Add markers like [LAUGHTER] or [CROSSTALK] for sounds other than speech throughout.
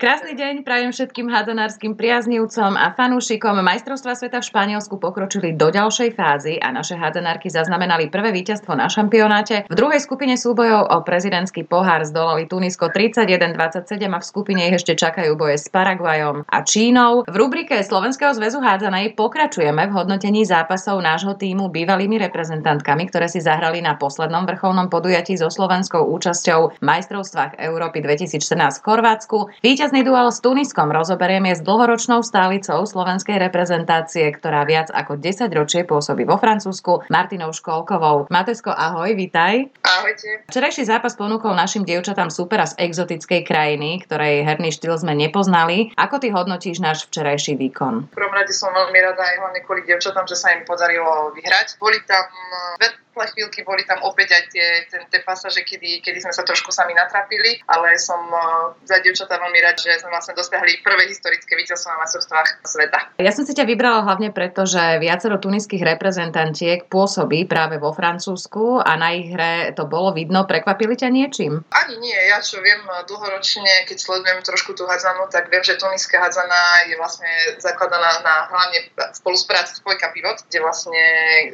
Krásny deň prajem všetkým hádzanárskym priaznivcom a fanúšikom. Majstrovstva sveta v Španielsku pokročili do ďalšej fázy a naše hádzanárky zaznamenali prvé víťazstvo na šampionáte. V druhej skupine súbojov o prezidentský pohár zdolali Tunisko 31-27 a v skupine ich ešte čakajú boje s Paraguajom a Čínou. V rubrike Slovenského zväzu hádzanej pokračujeme v hodnotení zápasov nášho týmu bývalými reprezentantkami, ktoré si zahrali na poslednom vrcholnom podujatí so slovenskou účasťou v majstrovstvách Európy 2014 v Chorvátsku. Víťaz Víťazný duel s Tuniskom rozoberieme s dlhoročnou stálicou slovenskej reprezentácie, ktorá viac ako 10 ročie pôsobí vo Francúzsku, Martinou Školkovou. Matesko, ahoj, vitaj. Ahojte. Včerajší zápas ponúkol našim dievčatám supera z exotickej krajiny, ktorej herný štýl sme nepoznali. Ako ty hodnotíš náš včerajší výkon? V prvom rade som veľmi rada aj hlavne kvôli dievčatám, že sa im podarilo vyhrať. Boli tam svetlé chvíľky, boli tam opäť aj tie, tie, tie pasaže, kedy, kedy sme sa trošku sami natrapili, ale som uh, za dievčatá veľmi rád, že sme vlastne dosiahli prvé historické víťazstvo na majstrovstvách sveta. Ja som si ťa vybrala hlavne preto, že viacero tuniských reprezentantiek pôsobí práve vo Francúzsku a na ich hre to bolo vidno. Prekvapili ťa niečím? Ani nie. Ja čo viem dlhoročne, keď sledujem trošku tú hádzanú, tak viem, že tuniská hádzana je vlastne zakladaná na hlavne spolupráci Spojka Pivot, kde vlastne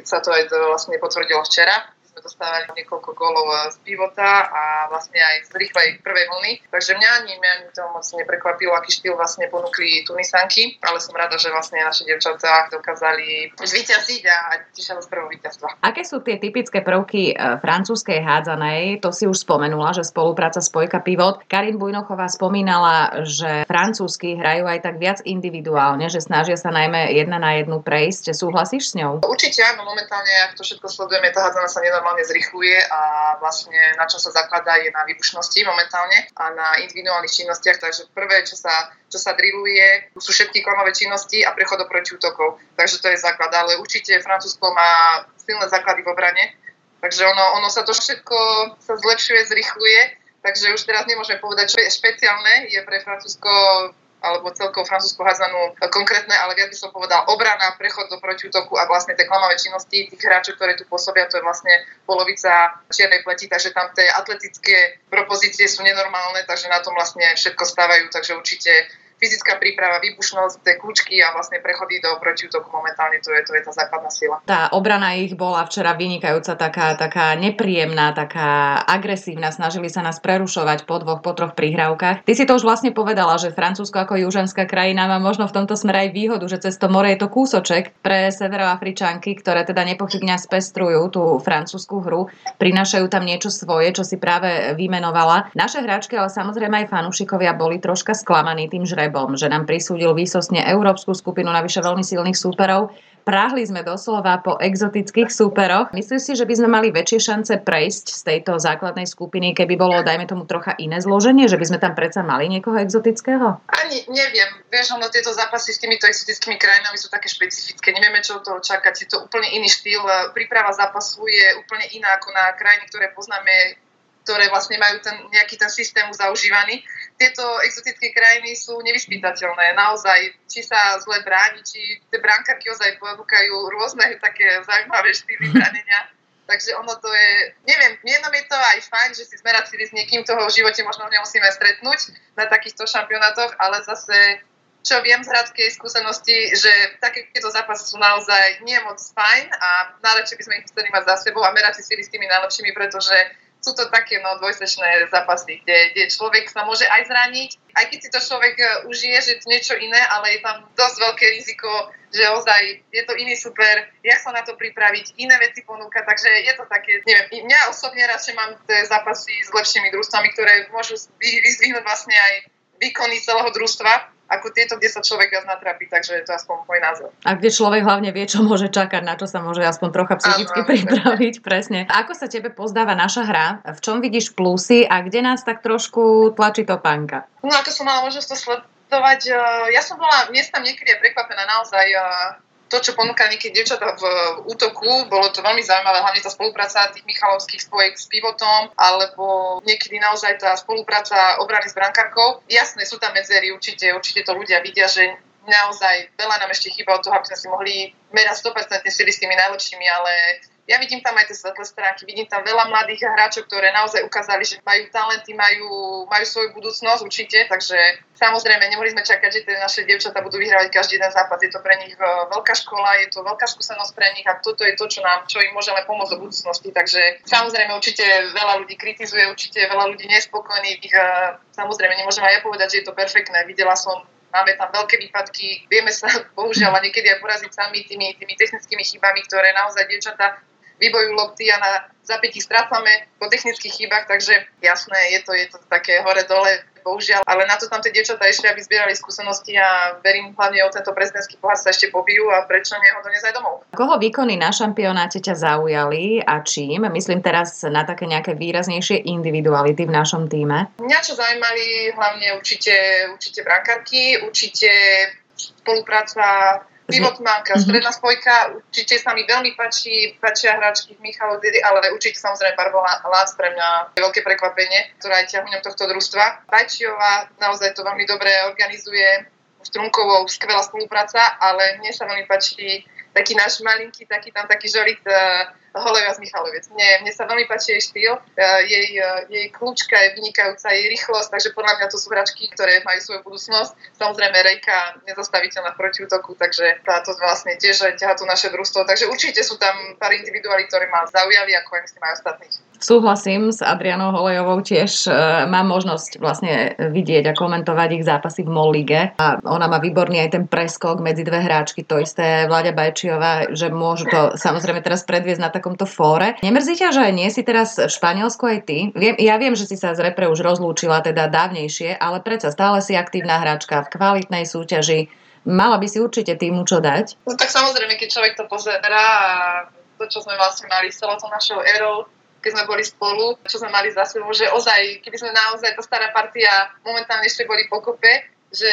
sa to aj vlastne potvrdilo včera sme dostávali niekoľko golov z pivota a vlastne aj z rýchlej prvej vlny. Takže mňa ani, mňa ani to moc neprekvapilo, aký štýl vlastne ponúkli Tunisanky, ale som rada, že vlastne naše devčatá dokázali zvíťaziť a tešila z prvého víťazstva. Aké sú tie typické prvky e, francúzskej hádzanej? To si už spomenula, že spolupráca Spojka Pivot. Karin Bujnochová spomínala, že francúzsky hrajú aj tak viac individuálne, že snažia sa najmä jedna na jednu prejsť. Súhlasíš s ňou? Určite áno, momentálne, ak to všetko sledujeme, tá hádzana sa nenormálne normálne zrychluje a vlastne na čo sa zakladá je na výbušnosti momentálne a na individuálnych činnostiach, takže prvé, čo sa, čo sa drilluje, sú všetky klamové činnosti a prechod do protiútokov. Takže to je základ, ale určite Francúzsko má silné základy v obrane, takže ono, ono sa to všetko sa zlepšuje, zrychluje, takže už teraz nemôžeme povedať, čo je špeciálne, je pre Francúzsko alebo celkovo francúzsku hádzanú konkrétne, ale viac by som povedal obrana, prechod do protiútoku a vlastne tie klamavé činnosti tých hráčov, ktoré tu pôsobia, to je vlastne polovica čiernej pleti, takže tam tie atletické propozície sú nenormálne, takže na tom vlastne všetko stávajú, takže určite fyzická príprava, výbušnosť, tie kľúčky a vlastne prechody do protiútoku momentálne to je, to je tá základná sila. Tá obrana ich bola včera vynikajúca, taká, taká nepríjemná, taká agresívna, snažili sa nás prerušovať po dvoch, po troch prihrávkach. Ty si to už vlastne povedala, že Francúzsko ako južanská krajina má možno v tomto smere aj výhodu, že cez to more je to kúsoček pre severoafričanky, ktoré teda nepochybne spestrujú tú francúzsku hru, prinášajú tam niečo svoje, čo si práve vymenovala. Naše hráčky, ale samozrejme aj fanúšikovia boli troška sklamaní tým že Šrebom, že nám prisúdil výsostne európsku skupinu, navyše veľmi silných súperov. Práhli sme doslova po exotických súperoch. Myslíš si, že by sme mali väčšie šance prejsť z tejto základnej skupiny, keby bolo, dajme tomu, trocha iné zloženie, že by sme tam predsa mali niekoho exotického? Ani neviem. Vieš, ono tieto zápasy s týmito exotickými krajinami sú také špecifické. Nevieme, čo toho čakať. Je to úplne iný štýl. Príprava zápasu je úplne iná ako na krajiny, ktoré poznáme ktoré vlastne majú ten, nejaký ten systém zaužívaný. Tieto exotické krajiny sú nevyspytateľné. Naozaj, či sa zle bráni, či tie bránkarky ozaj ponúkajú rôzne také zaujímavé štýly bránenia. Takže ono to je, neviem, jednom je to aj fajn, že si sme racili s niekým, toho v živote možno nemusíme stretnúť na takýchto šampionátoch, ale zase čo viem z hradskej skúsenosti, že takéto zápasy sú naozaj nie moc fajn a najlepšie by sme ich chceli mať za sebou a merať si s tými najlepšími, pretože sú to také no, dvojsečné zápasy, kde, kde človek sa môže aj zraniť, aj keď si to človek e, užije, že to niečo iné, ale je tam dosť veľké riziko, že ozaj je to iný super, jak sa na to pripraviť, iné veci ponúka, takže je to také, neviem, mňa osobne radšej mám tie zápasy s lepšími družstvami, ktoré môžu vyzdvihnúť vlastne aj výkony celého družstva, ako tieto, kde sa človek viac natrapí, takže to je aspoň môj názor. A kde človek hlavne vie, čo môže čakať, na čo sa môže aspoň trocha psychicky ano, pripraviť, presne. Ako sa tebe pozdáva naša hra? V čom vidíš plusy a kde nás tak trošku tlačí to pánka? No ako som mala možnosť to sledovať, eh, ja som bola miestam niekedy prekvapená naozaj eh, to, čo ponúka niekedy devčatá v útoku, bolo to veľmi zaujímavé, hlavne tá spolupráca tých Michalovských spojek s pivotom, alebo niekedy naozaj tá spolupráca obrany s brankárkou. Jasné, sú tam medzery, určite, určite to ľudia vidia, že naozaj veľa nám ešte chýba od toho, aby sme si mohli merať 100% sily s tými najlepšími, ale ja vidím tam aj tie svetlé stránky, vidím tam veľa mladých hráčov, ktoré naozaj ukázali, že majú talenty, majú, majú svoju budúcnosť určite, takže samozrejme nemohli sme čakať, že tie naše dievčatá budú vyhrávať každý jeden zápas. Je to pre nich e, veľká škola, je to veľká skúsenosť pre nich a toto je to, čo nám, čo im môžeme pomôcť do budúcnosti. Takže samozrejme určite veľa ľudí kritizuje, určite veľa ľudí nespokojných. E, samozrejme nemôžem aj ja povedať, že je to perfektné. Videla som máme tam veľké výpadky, vieme sa [LAUGHS] bohužiaľ a niekedy aj poraziť sami tými, tými technickými chybami, ktoré naozaj dievčatá vybojujú lopty a na zapätí strácame po technických chybách, takže jasné, je to, je to také hore-dole, bohužiaľ, ale na to tam tie dievčatá išli, aby zbierali skúsenosti a verím hlavne o tento prezidentský pohár sa ešte pobijú a prečo nie ho doniesť aj domov. Koho výkony na šampionáte ťa zaujali a čím? Myslím teraz na také nejaké výraznejšie individuality v našom týme. Mňa čo zaujímali hlavne určite, určite brankarky, určite spolupráca Pivotmanka, mm-hmm. stredná spojka, určite sa mi veľmi páči, páčia hráčky Michal Dedy, ale určite samozrejme Barbara Lác pre mňa je veľké prekvapenie, ktorá je ťahuňom tohto družstva. Pajčiová naozaj to veľmi dobre organizuje, Strunkovou skvelá spolupráca, ale mne sa veľmi páči taký náš malinký, taký tam taký žolík uh, Holeviac Michaloviec. Mne, sa veľmi páči jej štýl, uh, jej, uh, jej kľúčka je vynikajúca, jej rýchlosť, takže podľa mňa to sú hračky, ktoré majú svoju budúcnosť. Samozrejme Rejka nezastaviteľná v protiútoku, takže táto vlastne tiež ťaha tu naše družstvo. Takže určite sú tam pár individuálí, ktoré ma zaujali, ako aj myslím aj ostatných. Súhlasím s Adrianou Holejovou tiež. E, mám možnosť vlastne vidieť a komentovať ich zápasy v MOL lige a ona má výborný aj ten preskok medzi dve hráčky, to isté Vlaďa Bajčiová, že môžu to samozrejme teraz predviesť na takomto fóre. Nemrzí ťa, že nie si teraz v Španielsku aj ty? Viem, ja viem, že si sa z repre už rozlúčila teda dávnejšie, ale predsa stále si aktívna hráčka v kvalitnej súťaži. Mala by si určite týmu čo dať? No tak samozrejme, keď človek to pozerá a to, čo sme vlastne mali s celou našou érou, keď sme boli spolu, čo sme mali za sebou, že ozaj, keby sme naozaj, tá stará partia momentálne ešte boli pokope, že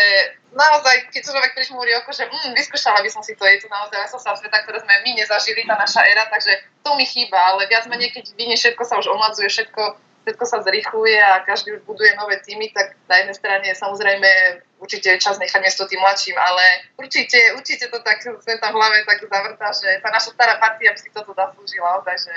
naozaj, keď človek prižmúri oko, že mm, vyskúšala by som si to, je to naozaj sa sveta, ktoré sme my nezažili, tá naša éra, takže to mi chýba, ale viac menej, keď vidím, všetko sa už omladzuje, všetko, všetko sa zrychluje a každý už buduje nové týmy, tak na jednej strane samozrejme určite je čas nechať miesto tým mladším, ale určite, určite to tak sem tam v hlave tak zavrtá, že tá naša stará partia by si toto zaslúžila, takže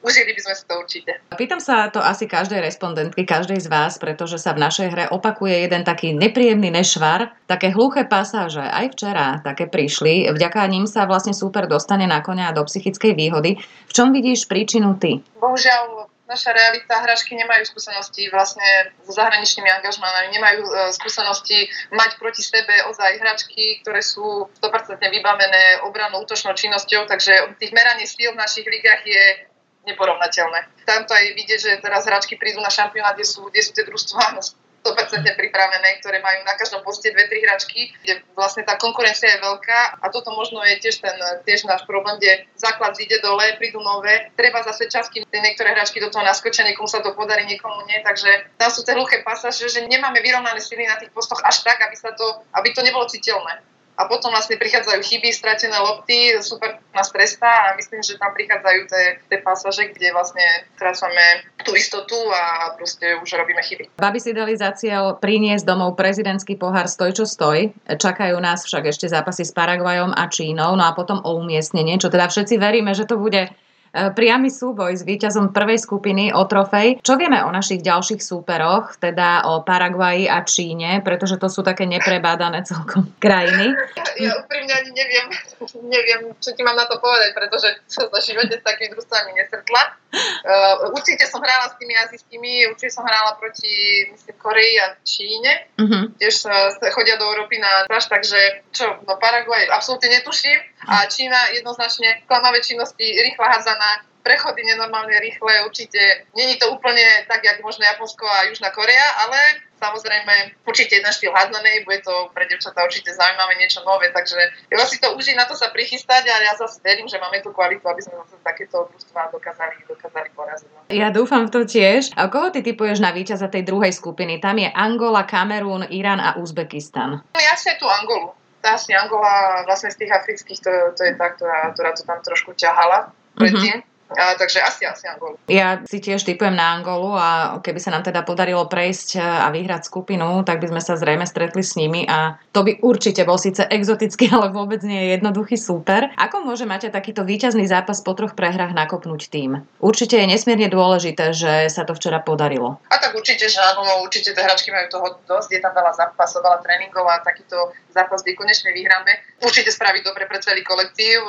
užili by sme si to určite. Pýtam sa to asi každej respondentky, každej z vás, pretože sa v našej hre opakuje jeden taký nepríjemný nešvar, také hluché pasáže. Aj včera také prišli. Vďaka ním sa vlastne super dostane na konia do psychickej výhody. V čom vidíš príčinu ty? Bohužiaľ, naša realita, hráčky nemajú skúsenosti vlastne so zahraničnými angažmánami, nemajú e, skúsenosti mať proti sebe ozaj hráčky, ktoré sú 100% vybavené obranou útočnou činnosťou, takže tých meraní síl v našich ligách je neporovnateľné. Tamto aj vidieť, že teraz hráčky prídu na šampionát, kde sú, kde sú tie družstvá 100% pripravené, ktoré majú na každom poste dve, tri hračky, kde vlastne tá konkurencia je veľká. A toto možno je tiež ten tiež náš problém, kde základ ide dole, prídu nové, treba zase čas, kým niektoré hračky do toho naskočia, niekomu sa to podarí, niekomu nie, takže tam sú tie hluché pasáže, že nemáme vyrovnané sily na tých postoch až tak, aby, sa to, aby to nebolo citeľné a potom vlastne prichádzajú chyby, stratené lopty, super nás trestá a myslím, že tam prichádzajú tie, tie pasaže, kde vlastne strácame tú istotu a proste už robíme chyby. Babi si dali za cieľ priniesť domov prezidentský pohár Stoj čo stoj. Čakajú nás však ešte zápasy s Paraguajom a Čínou, no a potom o umiestnenie, čo teda všetci veríme, že to bude priamy súboj s víťazom prvej skupiny o trofej. Čo vieme o našich ďalších súperoch, teda o Paraguaji a Číne, pretože to sú také neprebádané celkom [LAUGHS] krajiny? Ja úprimne ani neviem, [LAUGHS] neviem, čo ti mám na to povedať, pretože som sa živote s takými družstvami nesretla. Uh, určite som hrála s tými azijskými, určite som hrála proti, myslím, Koreji a Číne. Uh-huh. Tiež sa chodia do Európy na tráž, takže čo, no Paraguay absolútne netuším. A Čína jednoznačne klamavé činnosti, rýchla hádzaná, prechody nenormálne rýchle, určite není to úplne tak, jak možno Japonsko a Južná Korea, ale samozrejme určite jeden štýl hádzanej, bude to pre devčatá určite zaujímavé niečo nové, takže ja si to užiť na to sa prichystať a ja zase verím, že máme tú kvalitu, aby sme zase takéto družstva dokázali, dokázali poraziť. No. Ja dúfam v to tiež. A koho ty typuješ na víťaza tej druhej skupiny? Tam je Angola, Kamerún, Irán a Uzbekistan. No ja si tú Angolu. Tá si Angola vlastne z tých afrických, to, to je tá, ktorá, ktorá to tam trošku ťahala predtým. Mm-hmm A, takže asi, asi Angolu. Ja si tiež typujem na Angolu a keby sa nám teda podarilo prejsť a vyhrať skupinu, tak by sme sa zrejme stretli s nimi a to by určite bol síce exotický, [LAUGHS] ale vôbec nie je jednoduchý súper. Ako môže mať takýto víťazný zápas po troch prehrách nakopnúť tým? Určite je nesmierne dôležité, že sa to včera podarilo. A tak určite, že áno, no určite tie hračky majú toho dosť, je tam veľa zápasov, veľa tréningov a takýto zápas, kde konečne vyhráme. Určite spraviť dobre pre celý kolektív.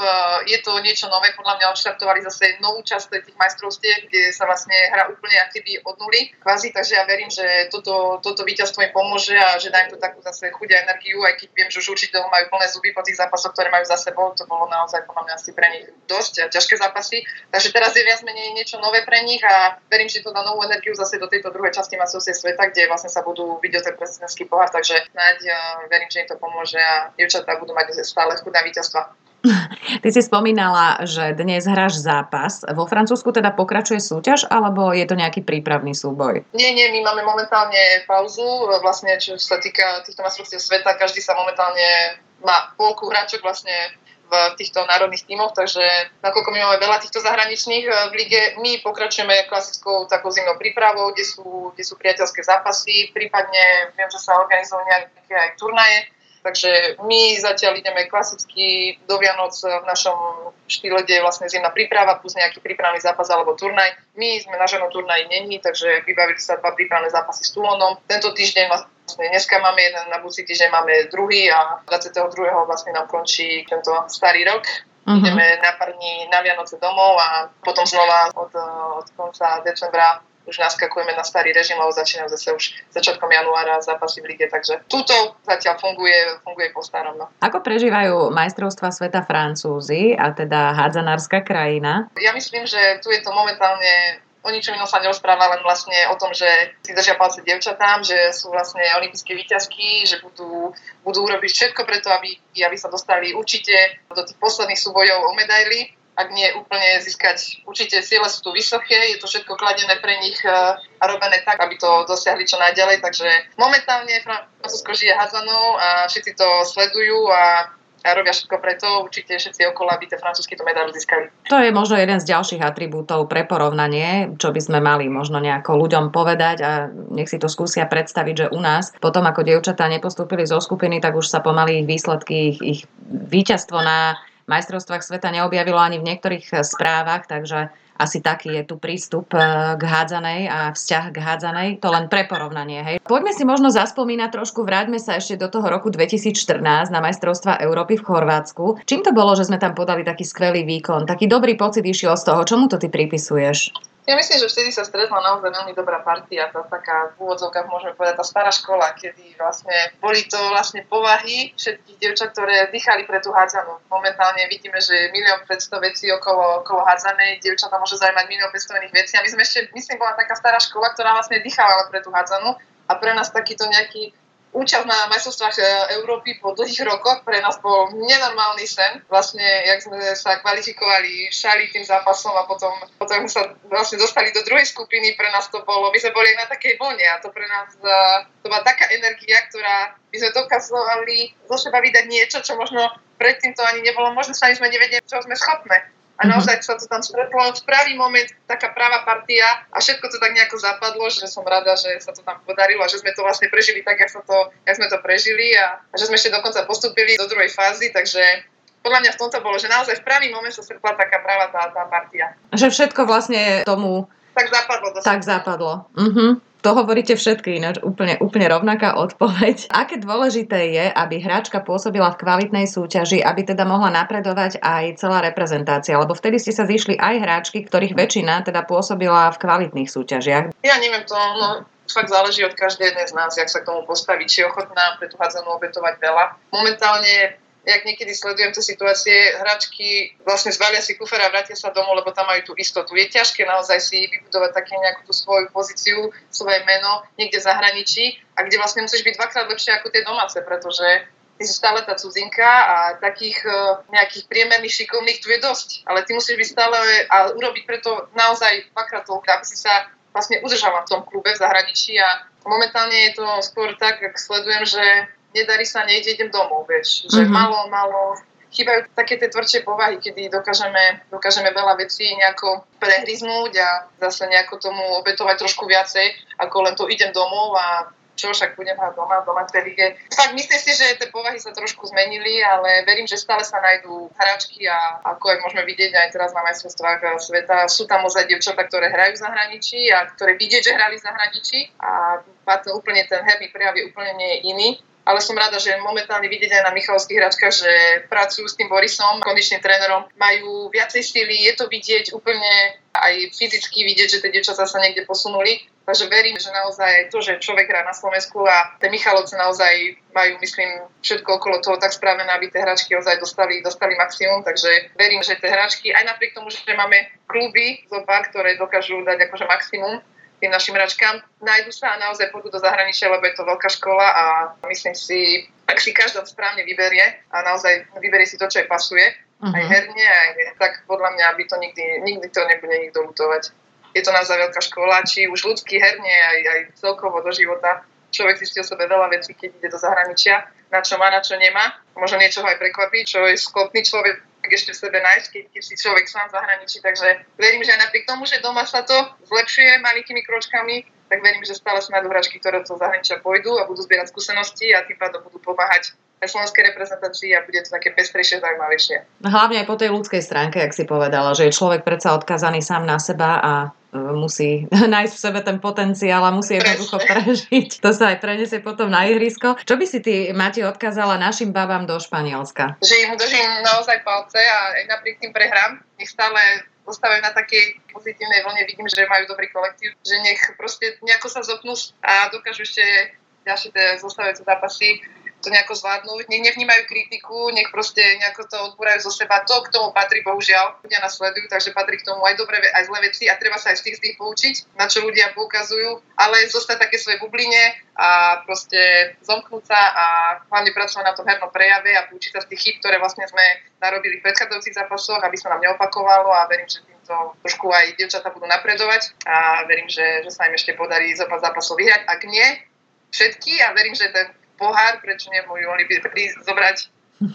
Je to niečo nové, podľa mňa odštartovali zase novú časť tých majstrovstiev, kde sa vlastne hrá úplne aktivy od nuly. Kvázi, takže ja verím, že toto, toto víťazstvo im pomôže a že dá to takú zase chuť a energiu, aj keď viem, že už určite majú plné zuby po tých zápasoch, ktoré majú za sebou. To bolo naozaj podľa mňa asi pre nich dosť a ťažké zápasy. Takže teraz je viac menej niečo nové pre nich a verím, že to dá novú energiu zase do tejto druhej časti majstrovstiev sveta, kde vlastne sa budú vidieť ten prezidentský pohár. Takže snáď verím, že im to pomôže a dievčatá budú mať stále chuť na víťazstva. Ty si spomínala, že dnes hráš zápas. Vo Francúzsku teda pokračuje súťaž, alebo je to nejaký prípravný súboj? Nie, nie, my máme momentálne pauzu. Vlastne, čo sa týka týchto majstrovstiev sveta, každý sa momentálne má polku hráčok vlastne v týchto národných tímoch, takže nakoľko my máme veľa týchto zahraničných eh, v lige, my pokračujeme klasickou takou zimnou prípravou, kde sú, kde sú priateľské zápasy, prípadne viem, že sa organizujú nejaké aj turnaje, Takže my zatiaľ ideme klasicky do Vianoc v našom štýle, kde je vlastne zimná príprava plus nejaký prípravný zápas alebo turnaj. My sme na ženom turnaji není, takže vybavili sa dva prípravné zápasy s Tulonom. Tento týždeň vlastne dneska máme jeden, na budúci týždeň máme druhý a 22. vlastne nám končí tento starý rok. Uh-huh. Ideme na pár dní na Vianoce domov a potom znova od, od konca decembra už naskakujeme na starý režim, lebo začínajú zase už začiatkom januára zápasy v lige, takže túto zatiaľ funguje, funguje po starom. No. Ako prežívajú majstrovstva sveta Francúzi a teda hádzanárska krajina? Ja myslím, že tu je to momentálne o ničom inom sa nerozpráva, len vlastne o tom, že si držia palce devčatám, že sú vlastne olympijské výťazky, že budú, budú urobiť všetko preto, aby, aby sa dostali určite do tých posledných súbojov o medaily ak nie úplne získať. Určite ciele sú tu vysoké, je to všetko kladené pre nich e, a robené tak, aby to dosiahli čo najďalej. Takže momentálne Francúzsko žije hazanou a všetci to sledujú a a robia všetko preto, určite všetci okolo, aby tie francúzsky to medailu získali. To je možno jeden z ďalších atribútov pre porovnanie, čo by sme mali možno nejako ľuďom povedať a nech si to skúsia predstaviť, že u nás potom ako dievčatá nepostúpili zo skupiny, tak už sa pomaly ich výsledky, ich, ich víťazstvo na majstrovstvách sveta neobjavilo ani v niektorých eh, správach, takže asi taký je tu prístup eh, k hádzanej a vzťah k hádzanej. To len pre porovnanie. Hej. Poďme si možno zaspomínať trošku, vráťme sa ešte do toho roku 2014 na majstrovstva Európy v Chorvátsku. Čím to bolo, že sme tam podali taký skvelý výkon, taký dobrý pocit išiel z toho? Čomu to ty pripisuješ? Ja myslím, že vtedy sa stretla naozaj veľmi dobrá partia, tá taká v úvodzovkách môžeme povedať tá stará škola, kedy vlastne boli to vlastne povahy všetkých dievčat, ktoré dýchali pre tú hádzanú. Momentálne vidíme, že milión 500 vecí okolo, okolo hádzanej, dievčata môže zaujímať milión 500 iných vecí. A my sme ešte, myslím, bola taká stará škola, ktorá vlastne dýchala pre tú hádzanú. A pre nás takýto nejaký účasť na majstrovstvách e, Európy po dlhých rokoch pre nás bol nenormálny sen. Vlastne, jak sme sa kvalifikovali šali tým zápasom a potom, potom sa vlastne dostali do druhej skupiny, pre nás to bolo, my sme boli na takej vlne a to pre nás, e, to bola taká energia, ktorá by sme dokazovali zo seba vydať niečo, čo možno predtým to ani nebolo možné, sa ani sme nevedeli, čo sme schopné. A mhm. naozaj sa to tam stretlo v pravý moment, taká práva partia a všetko to tak nejako zapadlo, že som rada, že sa to tam podarilo a že sme to vlastne prežili tak, jak, to, jak sme to prežili a, a že sme ešte dokonca postupili do druhej fázy, takže podľa mňa v tomto bolo, že naozaj v pravý moment sa stretla taká práva tá, tá partia. Že všetko vlastne tomu tak zapadlo. Tak zapadlo. Uh-huh. To hovoríte všetky ináč, úplne, úplne rovnaká odpoveď. Aké dôležité je, aby hráčka pôsobila v kvalitnej súťaži, aby teda mohla napredovať aj celá reprezentácia, lebo vtedy ste sa zišli aj hráčky, ktorých väčšina teda pôsobila v kvalitných súťažiach. Ja neviem to, no fakt záleží od každej jednej z nás, jak sa k tomu postaviť, či je ochotná pre tú hádzanú obetovať veľa. Momentálne jak niekedy sledujem tie situácie, hračky vlastne zvalia si kufer a vrátia sa domov, lebo tam majú tú istotu. Je ťažké naozaj si vybudovať také nejakú tú svoju pozíciu, svoje meno niekde v zahraničí a kde vlastne musíš byť dvakrát lepšie ako tie domáce, pretože ty si stále tá cudzinka a takých uh, nejakých priemerných šikovných tu je dosť. Ale ty musíš byť stále a urobiť preto naozaj dvakrát toľko, aby si sa vlastne udržala v tom klube v zahraničí a momentálne je to skôr tak, ak sledujem, že nedarí sa, nejde, idem domov, vieš. Že mm-hmm. malo, malo chýbajú také tie tvrdšie povahy, kedy dokážeme, dokážeme veľa vecí nejako prehryznúť a zase nejako tomu obetovať trošku viacej, ako len to idem domov a čo však budem mať doma, doma tej lige. Tak myslím si, že tie povahy sa trošku zmenili, ale verím, že stále sa nájdú hráčky a ako aj môžeme vidieť aj teraz na majstrovstvách sveta, sú tam ozaj dievčatá, ktoré hrajú v zahraničí a ktoré vidieť, že hrali v zahraničí a úplne ten herný prejav je úplne nie iný ale som rada, že momentálne vidieť aj na Michalovských hračkách, že pracujú s tým Borisom, kondičným trénerom, majú viacej sily, je to vidieť úplne aj fyzicky vidieť, že tie dievčatá sa niekde posunuli. Takže verím, že naozaj to, že človek hrá na Slovensku a tie Michalovce naozaj majú, myslím, všetko okolo toho tak spravené, aby tie hračky ozaj dostali, dostali maximum. Takže verím, že tie hračky, aj napriek tomu, že máme kluby zopa, ktoré dokážu dať akože maximum, tým našim hračkám. Nájdu sa a naozaj pôjdu do zahraničia, lebo je to veľká škola a myslím si, ak si každá správne vyberie a naozaj vyberie si to, čo jej pasuje, uh-huh. aj herne, aj, tak podľa mňa by to nikdy, nikdy to nebude nikto lutovať. Je to naozaj veľká škola, či už ľudský herne, aj, aj celkovo do života. Človek zistí o sebe veľa vecí, keď ide do zahraničia, na čo má, na čo nemá. Možno niečo aj prekvapí, čo je schopný človek ešte v sebe nájsť, keď, keď si človek sám v zahraničí. Takže verím, že aj napriek tomu, že doma sa to zlepšuje malinkými kročkami, tak verím, že stále sú nájdú hráčky, ktoré do zahraničia pôjdu a budú zbierať skúsenosti a tým pádom budú pomáhať slovenskej reprezentácii a bude to také pestrejšie, zaujímavejšie. Hlavne aj po tej ľudskej stránke, ak si povedala, že je človek predsa odkazaný sám na seba a e, musí [LAUGHS] nájsť v sebe ten potenciál a musí jednoducho prežiť. To sa aj preniesie potom na ihrisko. Čo by si ty, Mati, odkázala našim babám do Španielska? Že im držím naozaj palce a aj napriek tým prehrám, nech stále zostávajú na takej pozitívnej vlne, vidím, že majú dobrý kolektív, že nech proste nejako sa zopnú a dokážu ešte ďalšie tie zostávajúce zápasy to nejako zvládnuť, nech nevnímajú kritiku, nech proste nejako to odbúrajú zo seba. To k tomu patrí, bohužiaľ, ľudia nás sledujú, takže patrí k tomu aj dobré, aj zlé veci a treba sa aj z tých z tých poučiť, na čo ľudia poukazujú, ale zostať také svoje bubline a proste zomknúť sa a hlavne pracovať na tom hernom prejave a poučiť sa z tých chyb, ktoré vlastne sme narobili v predchádzajúcich zápasoch, aby sa nám neopakovalo a verím, že týmto trošku aj dievčatá budú napredovať a verím, že, že sa im ešte podarí zo zápasov vyhrať. Ak nie, všetky a verím, že ten pohár, prečo nemohli prísť zobrať,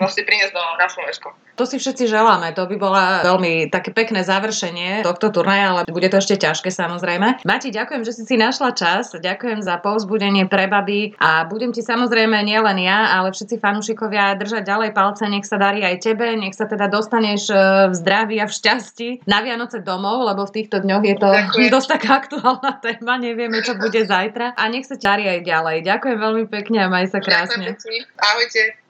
vlastne priniesť do, na Slovensko. To si všetci želáme, to by bola veľmi také pekné završenie tohto turnaja, ale bude to ešte ťažké samozrejme. Mati, ďakujem, že si si našla čas, ďakujem za povzbudenie pre baby a budem ti samozrejme nielen ja, ale všetci fanúšikovia držať ďalej palce, nech sa darí aj tebe, nech sa teda dostaneš e, v zdraví a v šťastí na Vianoce domov, lebo v týchto dňoch je to ďakujem. [LAUGHS] dosť taká aktuálna téma, nevieme, čo bude zajtra a nech sa ťarí aj ďalej. Ďakujem veľmi pekne a maj sa krásne. Ahojte.